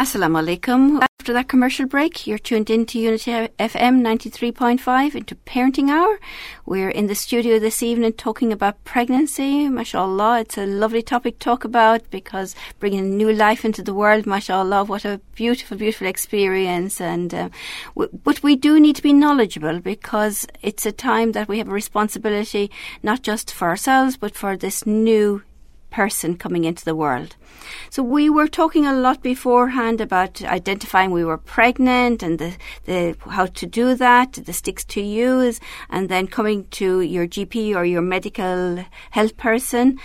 Assalamu alaikum. After that commercial break, you're tuned in to Unity FM 93.5 into Parenting Hour. We're in the studio this evening talking about pregnancy. MashaAllah, it's a lovely topic to talk about because bringing new life into the world, MashaAllah, what a beautiful, beautiful experience. And uh, w- But we do need to be knowledgeable because it's a time that we have a responsibility not just for ourselves but for this new person coming into the world. So we were talking a lot beforehand about identifying we were pregnant and the, the how to do that, the sticks to use, and then coming to your GP or your medical health person.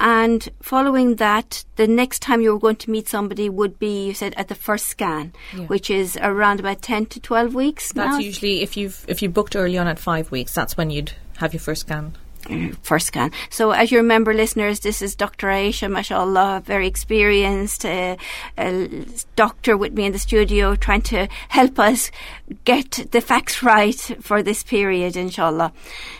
And following that, the next time you were going to meet somebody would be, you said, at the first scan, yeah. which is around about ten to twelve weeks. That's now. usually if you've if you booked early on at five weeks, that's when you'd have your first scan first scan. So, as you remember, listeners, this is Dr. Aisha, mashallah, very experienced uh, doctor with me in the studio, trying to help us get the facts right for this period, inshallah.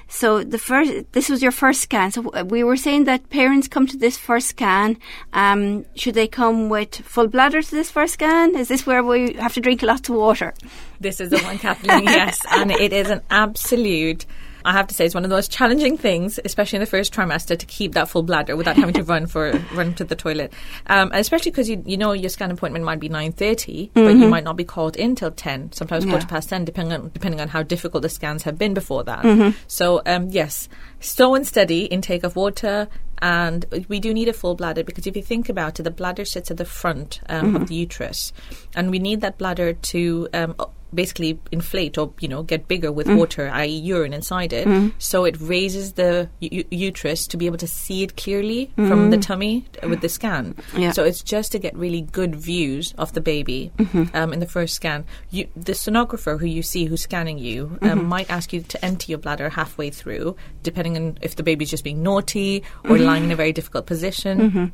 So, the first, this was your first scan. So, we were saying that parents come to this first scan. Um, should they come with full bladder to this first scan? Is this where we have to drink lots of water? This is the one, Kathleen. yes, and it is an absolute I have to say, it's one of the most challenging things, especially in the first trimester, to keep that full bladder without having to run for run to the toilet. Um, especially because you you know your scan appointment might be nine thirty, mm-hmm. but you mm-hmm. might not be called in till ten. Sometimes yeah. quarter past ten, depending on depending on how difficult the scans have been before that. Mm-hmm. So um, yes, slow and steady intake of water, and we do need a full bladder because if you think about it, the bladder sits at the front um, mm-hmm. of the uterus, and we need that bladder to um, basically inflate or you know get bigger with mm. water, i.e., urine inside it. Mm. So it raises the u- uterus to be able to see it clearly mm. from the tummy with the scan. Yeah. So it's just to get really good views of the baby mm-hmm. um, in the first scan. You, the sonographer who you see who's scanning you um, mm-hmm. might ask you to empty your bladder halfway through, depending on if the baby's just being naughty or mm-hmm. lying in a very difficult position. Mm-hmm.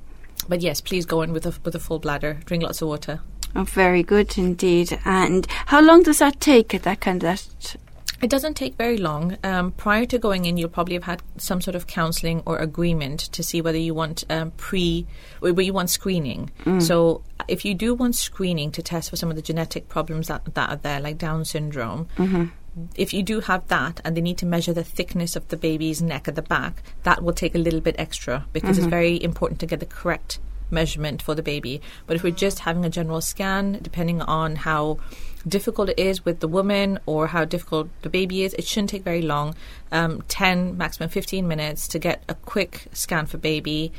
But yes, please go in with a with a full bladder. Drink lots of water. Oh, very good indeed. And how long does that take? That kind of that. It doesn't take very long. Um, prior to going in, you'll probably have had some sort of counselling or agreement to see whether you want um, pre, whether you want screening. Mm. So, if you do want screening to test for some of the genetic problems that, that are there, like Down syndrome, mm-hmm if you do have that and they need to measure the thickness of the baby's neck at the back, that will take a little bit extra because mm-hmm. it's very important to get the correct measurement for the baby. But if we're just having a general scan, depending on how difficult it is with the woman or how difficult the baby is, it shouldn't take very long um, 10, maximum 15 minutes to get a quick scan for baby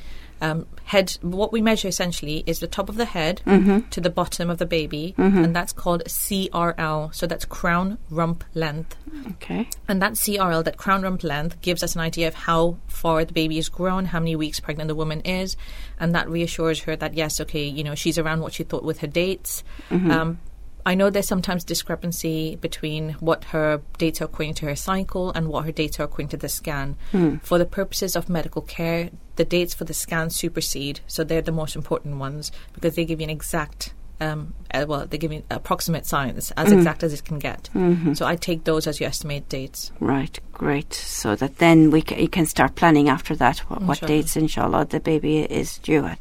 um, head. What we measure essentially is the top of the head mm-hmm. to the bottom of the baby, mm-hmm. and that's called CRL. So that's crown rump length. Okay. And that CRL, that crown rump length, gives us an idea of how far the baby is grown, how many weeks pregnant the woman is, and that reassures her that yes, okay, you know, she's around what she thought with her dates. Mm-hmm. Um, I know there's sometimes discrepancy between what her dates are according to her cycle and what her dates are according to the scan. Mm. For the purposes of medical care, the dates for the scans supersede, so they're the most important ones because they give you an exact. Um, uh, well, they give you approximate science, as mm. exact as it can get. Mm-hmm. So I take those as your estimate dates. Right, great. So that then we ca- you can start planning after that what, what dates, inshallah, the baby is due at.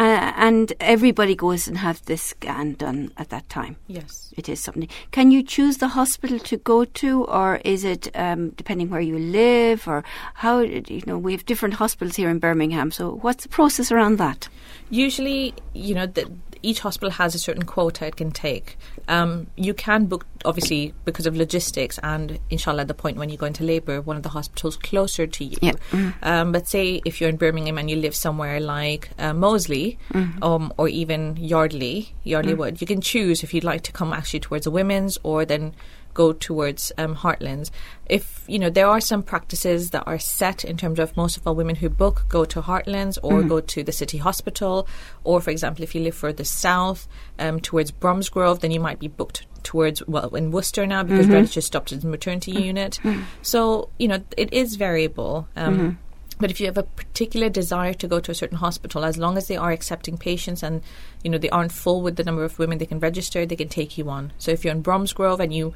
Uh, and everybody goes and have this scan done at that time. Yes, it is something. Can you choose the hospital to go to, or is it um, depending where you live, or how? You know, we have different hospitals here in Birmingham. So, what's the process around that? Usually, you know, the, each hospital has a certain quota it can take. Um, you can book, obviously, because of logistics, and inshallah, at the point when you go into labour, one of the hospitals closer to you. Yeah. Mm. Um, but say if you're in Birmingham and you live somewhere like uh, Moseley mm. um, or even Yardley, Yardley mm. Wood, you can choose if you'd like to come actually towards the women's or then go towards um, Heartlands. If you know there are some practices that are set in terms of most of our women who book go to Heartlands or mm. go to the city hospital, or for example, if you live further south um, towards Bromsgrove, then you might be booked towards well in Worcester now because mm-hmm. just stopped at the maternity mm-hmm. unit. Mm-hmm. So you know it is variable. Um, mm-hmm. But if you have a particular desire to go to a certain hospital, as long as they are accepting patients and you know they aren't full with the number of women they can register, they can take you on. So if you're in Bromsgrove and you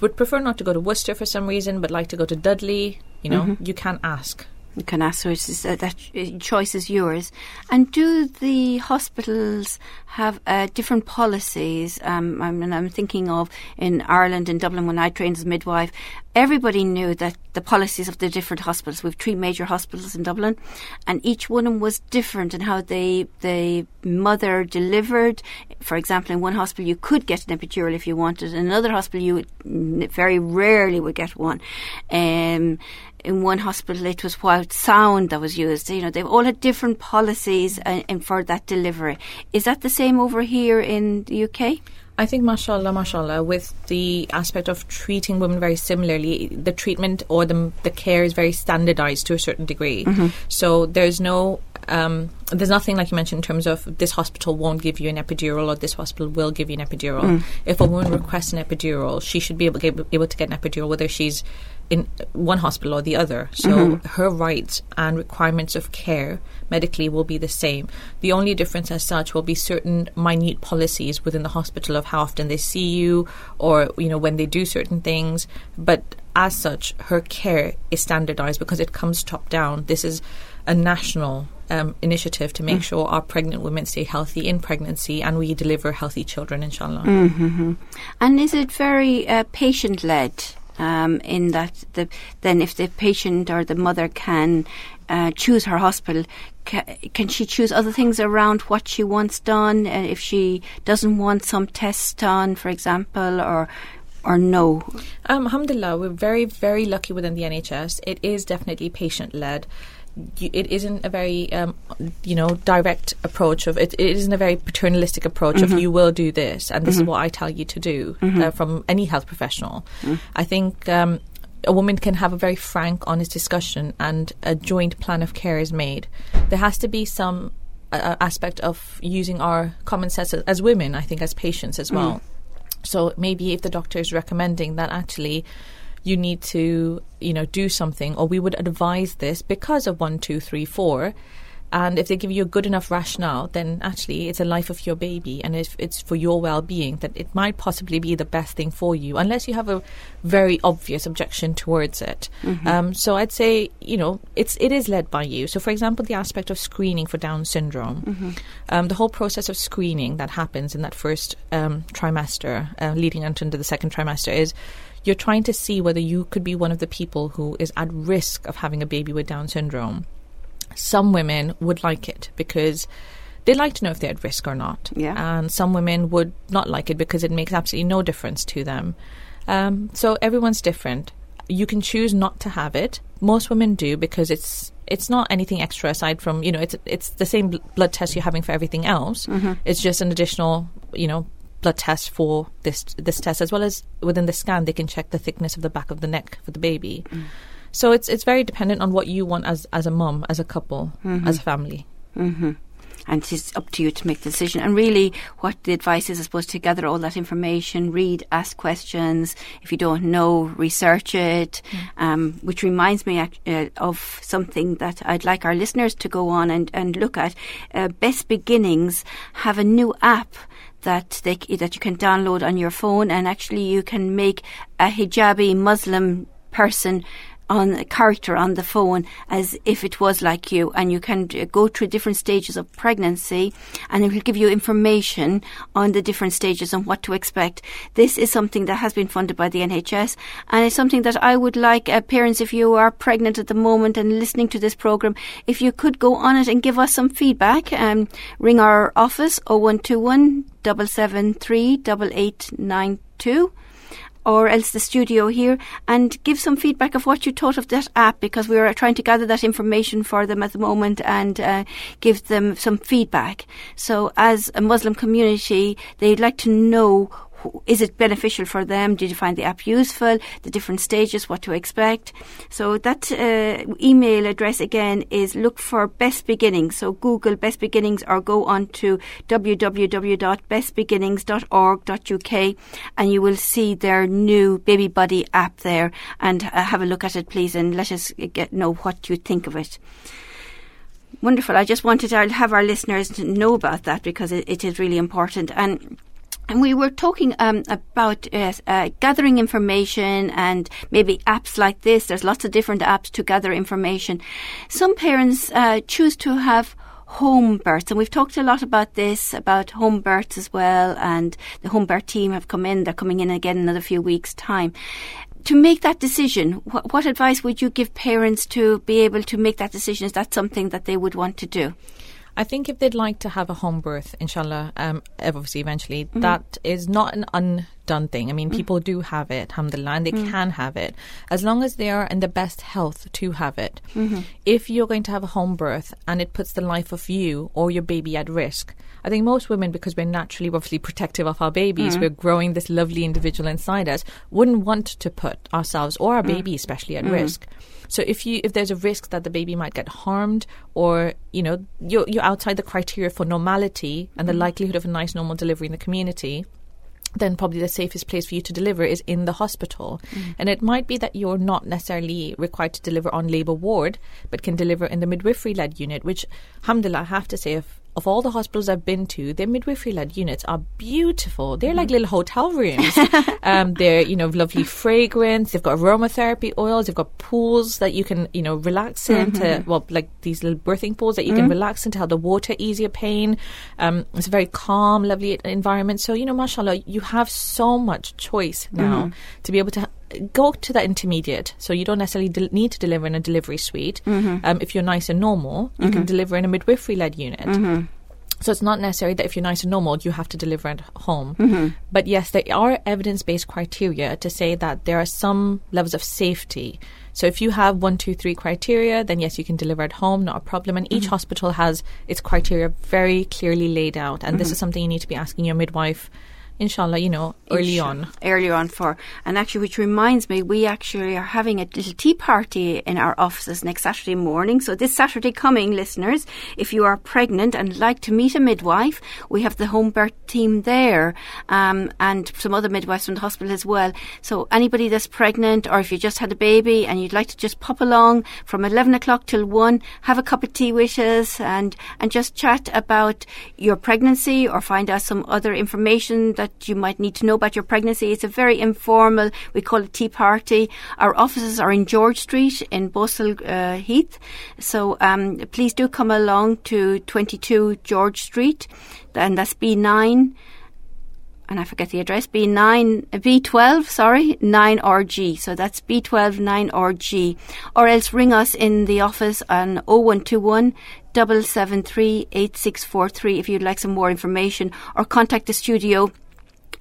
would prefer not to go to Worcester for some reason, but like to go to Dudley, you know, mm-hmm. you can ask can ask, so it's, uh, that uh, choice is yours. And do the hospitals have uh, different policies? Um, I mean, I'm thinking of in Ireland, in Dublin, when I trained as a midwife, everybody knew that the policies of the different hospitals. We've three major hospitals in Dublin, and each one was different in how they the mother delivered. For example, in one hospital you could get an epidural if you wanted. In another hospital you would, very rarely would get one. Um, in one hospital it was white sound that was used. You know, they've all had different policies and for that delivery. Is that the same over here in the UK? I think, mashallah, mashallah, with the aspect of treating women very similarly, the treatment or the, the care is very standardized to a certain degree. Mm-hmm. So there's no um, there's nothing like you mentioned in terms of this hospital won't give you an epidural or this hospital will give you an epidural. Mm. If a woman requests an epidural, she should be able, get, able to get an epidural whether she's in one hospital or the other. So mm-hmm. her rights and requirements of care medically will be the same. The only difference as such will be certain minute policies within the hospital of how often they see you or you know when they do certain things, but as such her care is standardized because it comes top down. This is a national um, initiative to make mm. sure our pregnant women stay healthy in pregnancy and we deliver healthy children, inshallah. Mm-hmm. And is it very uh, patient led? Um, in that, the, then if the patient or the mother can uh, choose her hospital, ca- can she choose other things around what she wants done? Uh, if she doesn't want some tests done, for example, or or no? Um, alhamdulillah, we're very, very lucky within the NHS. It is definitely patient led you, it isn't a very um, you know direct approach of it, it isn't a very paternalistic approach mm-hmm. of you will do this and this mm-hmm. is what I tell you to do mm-hmm. uh, from any health professional. Mm. I think um, a woman can have a very frank, honest discussion and a joint plan of care is made. There has to be some uh, aspect of using our common sense as, as, women, I think, as patients as well. Mm. So maybe if the doctor is recommending that actually you need to, you know, do something, or we would advise this because of one, two, three, four. And if they give you a good enough rationale, then actually it's a life of your baby, and if it's for your well-being, that it might possibly be the best thing for you, unless you have a very obvious objection towards it. Mm-hmm. Um, so I'd say, you know, it's it is led by you. So, for example, the aspect of screening for Down syndrome, mm-hmm. um, the whole process of screening that happens in that first um, trimester, uh, leading into the second trimester, is you're trying to see whether you could be one of the people who is at risk of having a baby with Down syndrome. Some women would like it because they like to know if they're at risk or not. Yeah. And some women would not like it because it makes absolutely no difference to them. Um, so everyone's different. You can choose not to have it. Most women do because it's it's not anything extra aside from you know it's it's the same blood test you're having for everything else. Mm-hmm. It's just an additional you know blood test for this this test, as well as within the scan, they can check the thickness of the back of the neck for the baby. Mm. So it's it's very dependent on what you want as as a mom, as a couple, mm-hmm. as a family. Mm-hmm. And it's up to you to make the decision. And really, what the advice is, I suppose, to gather all that information, read, ask questions. If you don't know, research it. Mm. Um, which reminds me uh, of something that I'd like our listeners to go on and, and look at. Uh, Best Beginnings have a new app that they, that you can download on your phone, and actually you can make a hijabi Muslim person on a character on the phone as if it was like you and you can go through different stages of pregnancy and it will give you information on the different stages and what to expect. This is something that has been funded by the NHS and it's something that I would like uh, parents if you are pregnant at the moment and listening to this program if you could go on it and give us some feedback um, ring our office 0121 773 8892 or else the studio here and give some feedback of what you thought of that app because we are trying to gather that information for them at the moment and uh, give them some feedback. So as a Muslim community, they'd like to know is it beneficial for them? Did you find the app useful? The different stages, what to expect. So that uh, email address again is look for Best Beginnings. So Google Best Beginnings or go on to www.bestbeginnings.org.uk and you will see their new Baby Buddy app there and uh, have a look at it, please, and let us get know what you think of it. Wonderful. I just wanted to have our listeners know about that because it, it is really important. And And we were talking um, about uh, uh, gathering information and maybe apps like this. There's lots of different apps to gather information. Some parents uh, choose to have home births, and we've talked a lot about this, about home births as well. And the home birth team have come in; they're coming in again in another few weeks' time. To make that decision, what, what advice would you give parents to be able to make that decision? Is that something that they would want to do? I think if they'd like to have a home birth, inshallah, um, obviously eventually, mm-hmm. that is not an undone thing. I mean, mm-hmm. people do have it, alhamdulillah, and they mm-hmm. can have it as long as they are in the best health to have it. Mm-hmm. If you're going to have a home birth and it puts the life of you or your baby at risk, I think most women, because we're naturally obviously protective of our babies, mm-hmm. we're growing this lovely individual inside us, wouldn't want to put ourselves or our mm. baby especially at risk. So if you if there's a risk that the baby might get harmed or you know you're you're outside the criteria for normality and the mm-hmm. likelihood of a nice normal delivery in the community, then probably the safest place for you to deliver is in the hospital. Mm. And it might be that you're not necessarily required to deliver on labour ward, but can deliver in the midwifery led unit, which, alhamdulillah, I have to say, if of all the hospitals I've been to, their midwifery led units are beautiful. They're mm like little hotel rooms. um, they're, you know, lovely fragrance. They've got aromatherapy oils. They've got pools that you can, you know, relax into. Mm-hmm. Well, like these little birthing pools that you mm can relax into, have the water ease your pain. Um, it's a very calm, lovely environment. So, you know, mashallah, you have so much choice now mm-hmm. to be able to go to that intermediate. So you don't necessarily de- need to deliver in a delivery suite. Mm-hmm. Um, if you're nice and normal, you mm-hmm. can deliver in a midwifery led unit. Mm-hmm. So it's not necessary that if you're nice and normal, you have to deliver at home. Mm-hmm. But yes, there are evidence based criteria to say that there are some levels of safety. So if you have one, two, three criteria, then yes, you can deliver at home, not a problem. And each mm-hmm. hospital has its criteria very clearly laid out. And this mm-hmm. is something you need to be asking your midwife inshallah, you know, early on. Early on for. And actually, which reminds me, we actually are having a little tea party in our offices next Saturday morning. So this Saturday coming, listeners, if you are pregnant and like to meet a midwife, we have the home birth team there um, and some other midwives from the hospital as well. So anybody that's pregnant or if you just had a baby and you'd like to just pop along from 11 o'clock till 1, have a cup of tea with us and, and just chat about your pregnancy or find out some other information that that you might need to know about your pregnancy. It's a very informal, we call it tea party. Our offices are in George Street in Balsall uh, Heath. So um, please do come along to 22 George Street, and that's B9 and I forget the address, B9, B12, sorry, 9RG. So that's B12 9RG. Or else ring us in the office on 0121 773 8643 if you'd like some more information or contact the studio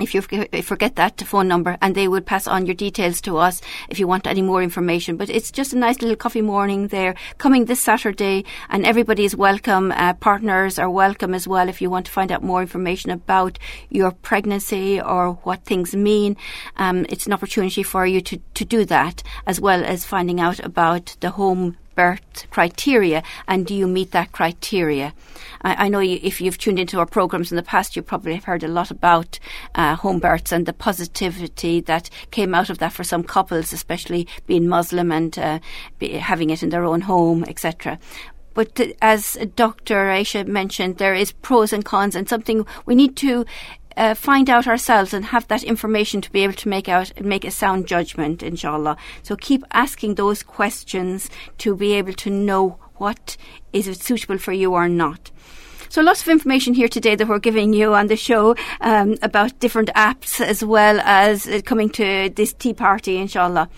if you forget that phone number and they would pass on your details to us if you want any more information. But it's just a nice little coffee morning there coming this Saturday and everybody is welcome. Uh, partners are welcome as well if you want to find out more information about your pregnancy or what things mean. Um, it's an opportunity for you to, to do that as well as finding out about the home birth criteria and do you meet that criteria? I, I know you, if you've tuned into our programs in the past, you probably have heard a lot about uh, home births and the positivity that came out of that for some couples, especially being Muslim and uh, be, having it in their own home, etc. But as Dr. Aisha mentioned, there is pros and cons, and something we need to uh, find out ourselves and have that information to be able to make out and make a sound judgment, inshallah. So keep asking those questions to be able to know what is it suitable for you or not. So lots of information here today that we're giving you on the show um, about different apps as well as coming to this tea party, inshallah.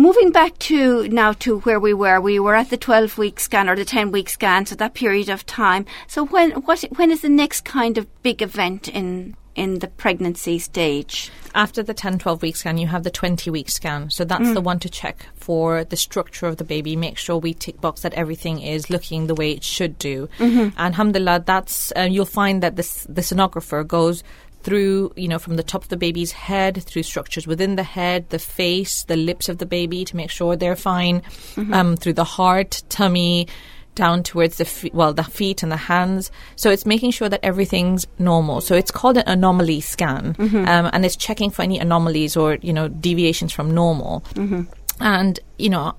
Moving back to now to where we were, we were at the 12 week scan or the 10 week scan, so that period of time. So when what when is the next kind of big event in in the pregnancy stage? After the 10 12 week scan, you have the 20 week scan. So that's mm. the one to check for the structure of the baby, make sure we tick box that everything is looking the way it should do. Mm-hmm. And alhamdulillah, that's uh, you'll find that this the sonographer goes through, you know, from the top of the baby's head, through structures within the head, the face, the lips of the baby to make sure they're fine, mm-hmm. um, through the heart, tummy, down towards the fe- well the feet and the hands. So it's making sure that everything's normal. So it's called an anomaly scan, mm-hmm. um, and it's checking for any anomalies or you know deviations from normal. Mm-hmm. And you know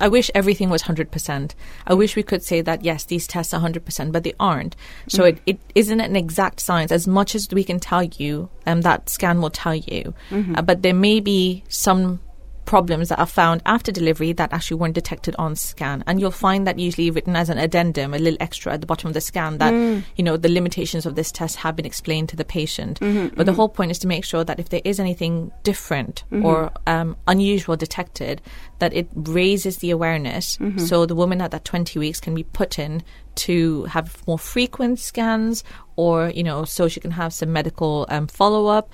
I- wish everything was 100%. I wish we could say that, yes, these tests are 100%, but they aren't. So it, it isn't an exact science as much as we can tell you, um, that scan will tell you. Uh, but there may be some problems that are found after delivery that actually weren't detected on scan. And you'll find that usually written as an addendum, a little extra at the bottom of the scan that, mm. you know, the limitations of this test have been explained to the patient. Mm-hmm, but the mm-hmm. whole point is to make sure that if there is anything different mm-hmm. or um, unusual detected, that it raises the awareness so the woman at that 20 weeks can be put in to have more frequent scans or you know so she can have some medical um, follow up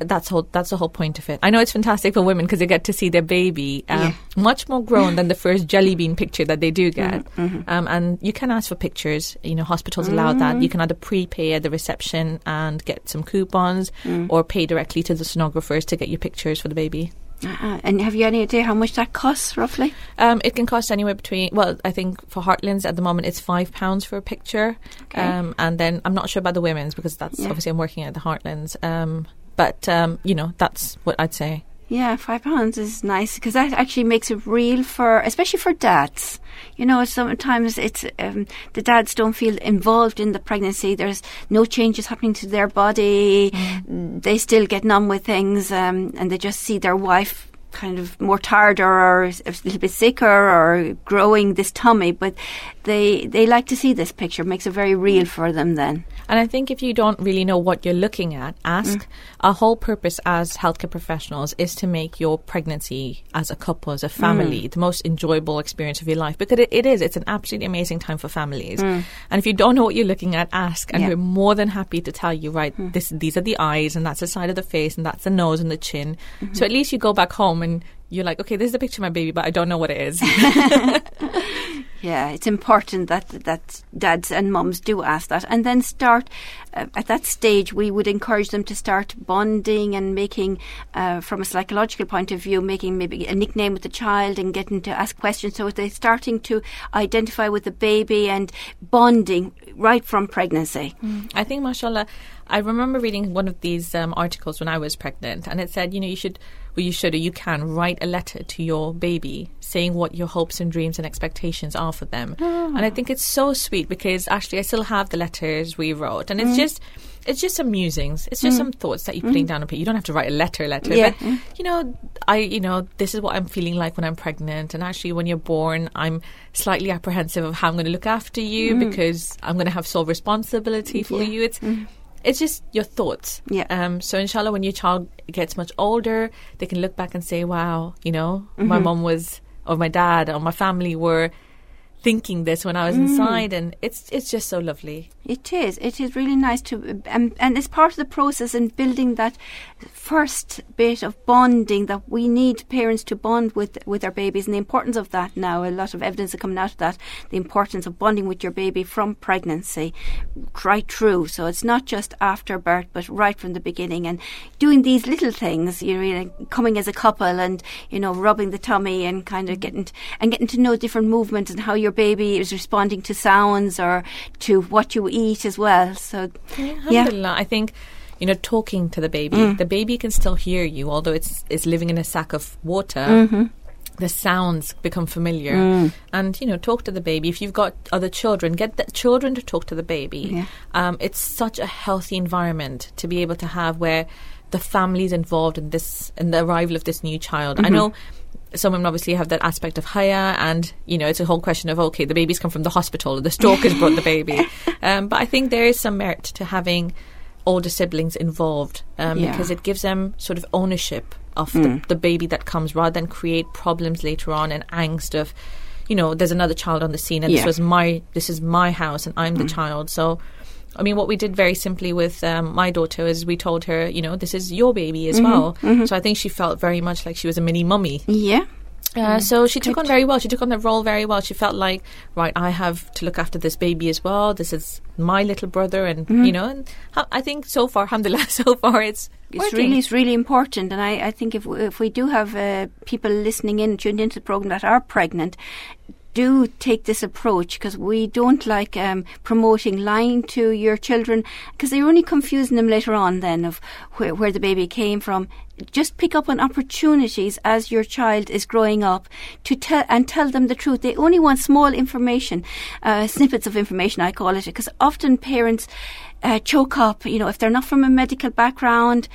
that's whole that's the whole point of it. I know it's fantastic for women because they get to see their baby um, Yeah. much more grown than the first jelly bean picture that they do get. Um, and you can ask for pictures. You know hospitals allow that. You can either prepay at the reception and get some coupons or pay directly to the sonographers to get your pictures for the baby Uh, and have you any idea how much that costs roughly? Um, it can cost anywhere between. Well, I think for Heartlands at the moment it's five pounds for a picture, Okay. um, and then I'm not sure about the women's because that's Yeah. obviously I'm working at the Heartlands. Um, but um, you know that's what I'd say. Yeah, five pounds is nice because that actually makes it real for, especially for dads. You know, sometimes it's um, the dads don't feel involved in the pregnancy. There's no changes happening to their body. They still get numb with things, um, and they just see their wife kind of more tired or, a little bit sicker or growing this tummy. But they they like to see this picture. It makes it very real for them then. And I think if you don't really know what you're looking at, ask. Mm. Our whole purpose as healthcare professionals is to make your pregnancy as a couple, as a family, mm. the most enjoyable experience of your life. Because it, it is. It's an absolutely amazing time for families. Mm. And if you don't know what you're looking at, ask. And Yeah. we're more than happy to tell you, right, this, these are the eyes, and that's the side of the face, and that's the nose and the chin. Mm-hmm. So at least you go back home and you're like, okay, this is a picture of my baby, but I don't know what it is. Yeah, it's important that that dads and mums do ask that, and then start uh, at that stage. We would encourage them to start bonding and making, uh, from a psychological point of view, making maybe a nickname with the child and getting to ask questions. So they're starting to identify with the baby and bonding right from pregnancy. I think, mashallah, I remember reading one of these um, articles when I was pregnant, and it said, you know, you should, well, you should, or you can write a letter to your baby saying what your hopes and dreams and expectations are for them. And I ah. think it's so sweet because actually, I still have the letters we wrote, and it's mm. just. It's just some musings. It's just mm. some thoughts that you're putting mm. down on paper. You don't have to write a letter, letter. Yeah. But you know, I, you know, this is what I'm feeling like when I'm pregnant. And actually, when you're born, I'm slightly apprehensive of how I'm going to look after you because I'm going to have sole responsibility for Yeah. you. It's, it's just your thoughts. Yeah. Um, so inshallah, when your child gets much older, they can look back and say, wow, you know, my mom was, or my dad, or my family were thinking this when I was inside. And it's, it's just so lovely. It is. It is really nice to, um, and it's part of the process in building that first bit of bonding that we need parents to bond with with our babies, and the importance of that. Now, a lot of evidence is coming out of that. The importance of bonding with your baby from pregnancy, right through. So it's not just after birth, but right from the beginning, and doing these little things. You know, coming as a couple, and you know, rubbing the tummy, and kind of getting t- and getting to know different movements and how your baby is responding to sounds or to what you eat as well. So, yeah. I think you know talking to the baby. Mm. The baby can still hear you, although it's it's living in a sack of water. Mm-hmm. The sounds become familiar, mm. and you know, talk to the baby. If you've got other children, get the children to talk to the baby. Yeah. Um, it's such a healthy environment to be able to have where the family's involved in this in the arrival of this new child. I mm-hmm. know some women obviously have that aspect of haya and you know it's a whole question of okay the baby's come from the hospital or the stalker's brought the baby um, but i think there is some merit to having older siblings involved um, Yeah. because it gives them sort of ownership of the, the baby that comes rather than create problems later on and angst of you know there's another child on the scene and Yeah. this was my this is my house and i'm the child so I mean, what we did very simply with um, my daughter is we told her, you know, this is your baby as well. So I think she felt very much like she was a mini mummy. Yeah. Uh, so she took on very well. She took on the role very well. She felt like, right, I have to look after this baby as well. This is my little brother, and you know, and ha- I think so far, alhamdulillah, so far it's It's working. really, it's really important, and I, I think if we, if we do have uh, people listening in, tuned into the program that are pregnant, do take this approach because we don't like um, promoting lying to your children because you're only confusing them later on then of where, where the baby came from just pick up on opportunities as your child is growing up to tell and tell them the truth. They only want small information, uh, snippets of information. I call it because often parents uh, choke up. You know, if they're not from a medical background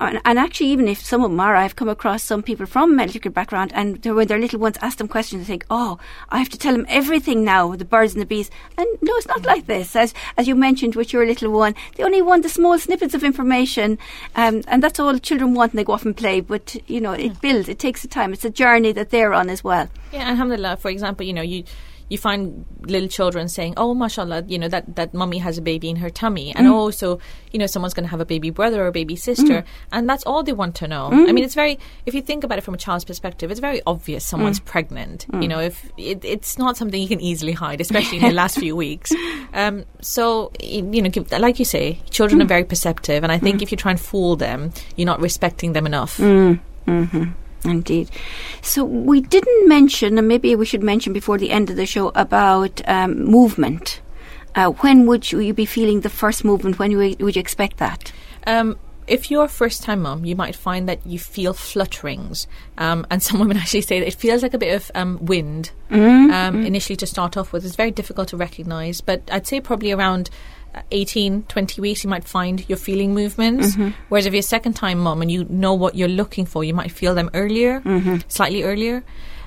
and, and, actually, even if some of them are, I've come across some people from medical background, and when their little ones ask them questions, they think, "Oh, I have to tell them everything now, the birds and the bees." And no, it's not like this. As as you mentioned with your little one, they only want the small snippets of information, um, and that's all children want, and they go off and play. But you know, it builds. It takes a time. It's a journey that they're on as well. Yeah, alhamdulillah. For example, you know, you you find little children saying, "Oh, mashallah, you know that that mummy has a baby in her tummy," and mm. also, you know, someone's going to have a baby brother or a baby sister, mm. and that's all they want to know. Mm. I mean, it's very if you think about it from a child's perspective, it's very obvious someone's mm. pregnant. You mm. know, if it, it's not something you can easily hide, especially in the last few weeks. Um, so, you know, like you say, children are mm. very perceptive, and I think if you try and fool them, you're not respecting them enough. Mm-hmm. Indeed. So we didn't mention, and maybe we should mention before the end of the show about um, movement. Uh, when would you, you, be feeling the first movement? When would you expect that? Um, if you're a first time mum, you might find that you feel flutterings. Um, and some women actually say that it feels like a bit of um, wind mm-hmm. um, mm-hmm. initially to start off with. It's very difficult to recognize, but I'd say probably around 18, 20 weeks, you might find you're feeling movements. Mm-hmm. Whereas if you're a second time mom and you know what you're looking for, you might feel them earlier, mm-hmm. slightly earlier.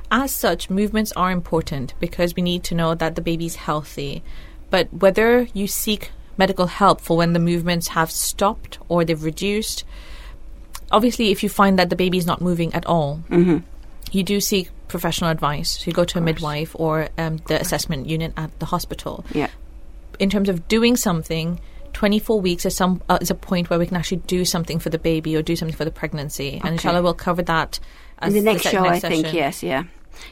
As such, movements are important because we need to know that the baby's healthy. But whether you seek medical help for when the movements have stopped or they've reduced, obviously, if you find that the baby's not moving at all, mm-hmm. you do seek professional advice. So you go to a midwife or um, the assessment unit at the hospital. Yeah in terms of doing something, 24 weeks is some uh, is a point where we can actually do something for the baby or do something for the pregnancy. Okay. And inshallah, we'll cover that in the next the show. Next I think yes, yeah.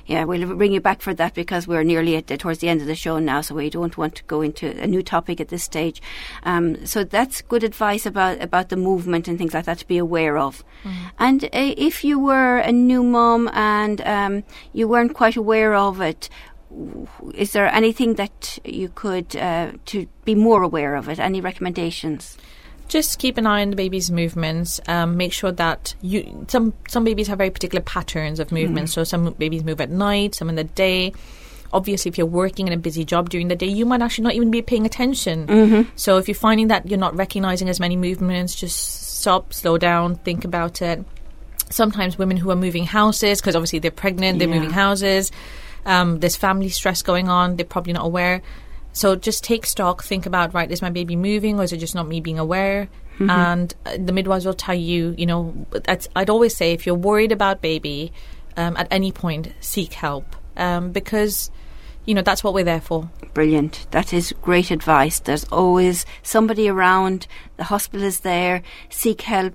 Yeah, we'll bring you back for that because we're nearly at, towards the end of the show now, so we don't want to go into a new topic at this stage. Um, so that's good advice about about the movement and things like that to be aware of. Mm. And uh, if you were a new mom and um, you weren't quite aware of it, is there anything that you could uh, to be more aware of it? Any recommendations? Just keep an eye on the baby's movements. Um, make sure that you some some babies have very particular patterns of movement. Mm. So some babies move at night, some in the day. Obviously, if you're working in a busy job during the day, you might actually not even be paying attention. Mm-hmm. So if you're finding that you're not recognizing as many movements, just stop, slow down, think about it. Sometimes women who are moving houses, because obviously they're pregnant, they're moving houses um, there's family stress going on. They're probably not aware. So just take stock, think about, right, is my baby moving or is it just not me being aware? Mm-hmm. And uh, the midwives will tell you, you know, I'd always say if you're worried about baby, um, at any point, seek help. Um, because you know, that's what we're there for. Brilliant. That is great advice. There's always somebody around. The hospital is there. Seek help.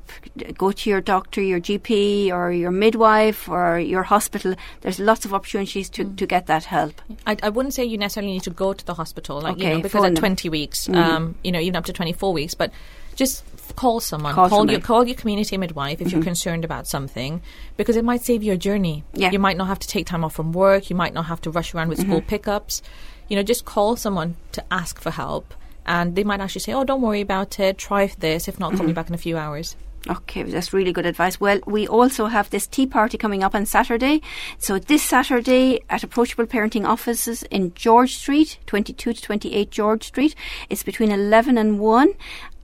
Go to your doctor, your GP, or your midwife, or your hospital. There's lots of opportunities to, mm. to get that help. I, I wouldn't say you necessarily need to go to the hospital, like, okay, you know, because at 20 weeks, mm. um, you know, even up to 24 weeks, but just call someone. Call, call your call your community midwife if mm-hmm. you're concerned about something, because it might save your journey. Yeah. You might not have to take time off from work. You might not have to rush around with mm-hmm. school pickups. You know, just call someone to ask for help, and they might actually say, "Oh, don't worry about it. Try this. If not, call mm-hmm. me back in a few hours." Okay, that's really good advice. Well, we also have this tea party coming up on Saturday. So this Saturday at Approachable Parenting offices in George Street, 22 to 28 George Street. It's between 11 and 1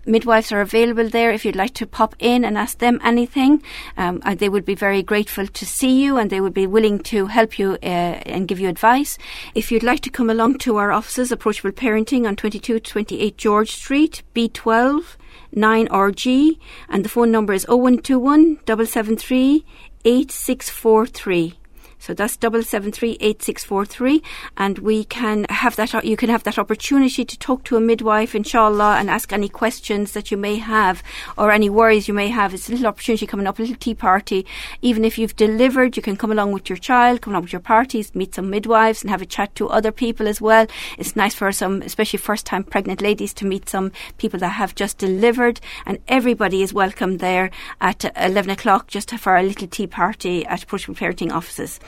midwives are available there if you'd like to pop in and ask them anything. Um, uh, they would be very grateful to see you and they would be willing to help you uh, and give you advice. If you'd like to come along to our offices, Approachable Parenting on 2228 George Street, B12 9RG, and the phone number is 0121 773 8643. So that's double seven three eight six four three, and we can have that. You can have that opportunity to talk to a midwife, inshallah, and ask any questions that you may have or any worries you may have. It's a little opportunity coming up, a little tea party. Even if you've delivered, you can come along with your child, come along with your parties, meet some midwives, and have a chat to other people as well. It's nice for some, especially first-time pregnant ladies, to meet some people that have just delivered, and everybody is welcome there at eleven o'clock just for a little tea party at Approachable Parenting offices.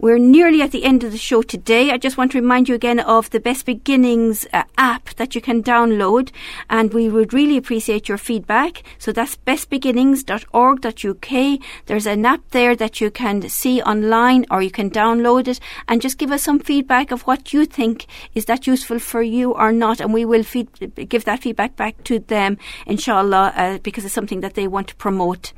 We're nearly at the end of the show today. I just want to remind you again of the Best Beginnings uh, app that you can download, and we would really appreciate your feedback. So that's bestbeginnings.org.uk. There's an app there that you can see online or you can download it and just give us some feedback of what you think is that useful for you or not, and we will feed, give that feedback back to them, inshallah, uh, because it's something that they want to promote.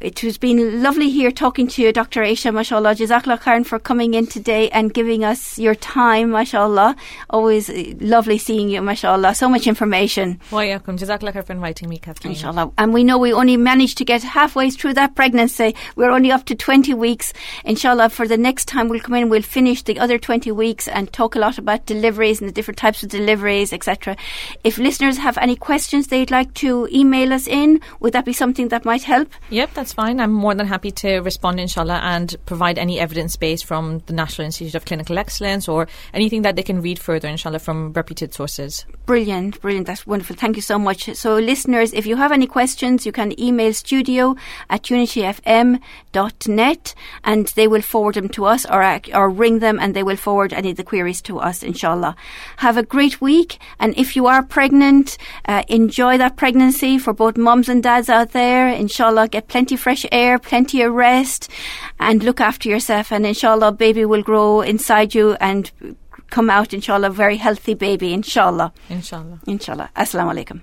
It has been lovely here talking to you, Dr. Aisha, mashallah. Jazakallah khairan for coming in today and giving us your time, mashallah. Always uh, lovely seeing you, mashallah. So much information. Welcome. Jazakallah khair for inviting me, Kathleen. Inshallah. And we know we only managed to get halfway through that pregnancy. We're only up to 20 weeks. Inshallah, for the next time we'll come in, we'll finish the other 20 weeks and talk a lot about deliveries and the different types of deliveries, etc. If listeners have any questions they'd like to email us in, would that be something that might help? Yep, that's fine. I'm more than happy to respond, inshallah, and provide any evidence base from the National Institute of Clinical Excellence or anything that they can read further, inshallah, from reputed sources. Brilliant, brilliant. That's wonderful. Thank you so much. So, listeners, if you have any questions, you can email studio at unityfm.net and they will forward them to us or, or ring them and they will forward any of the queries to us, inshallah. Have a great week. And if you are pregnant, uh, enjoy that pregnancy for both mums and dads out there. Inshallah, get plenty fresh air, plenty of rest, and look after yourself. And inshallah, baby will grow inside you and come out, inshallah, very healthy baby, inshallah. Inshallah. Inshallah. Assalamu alaikum.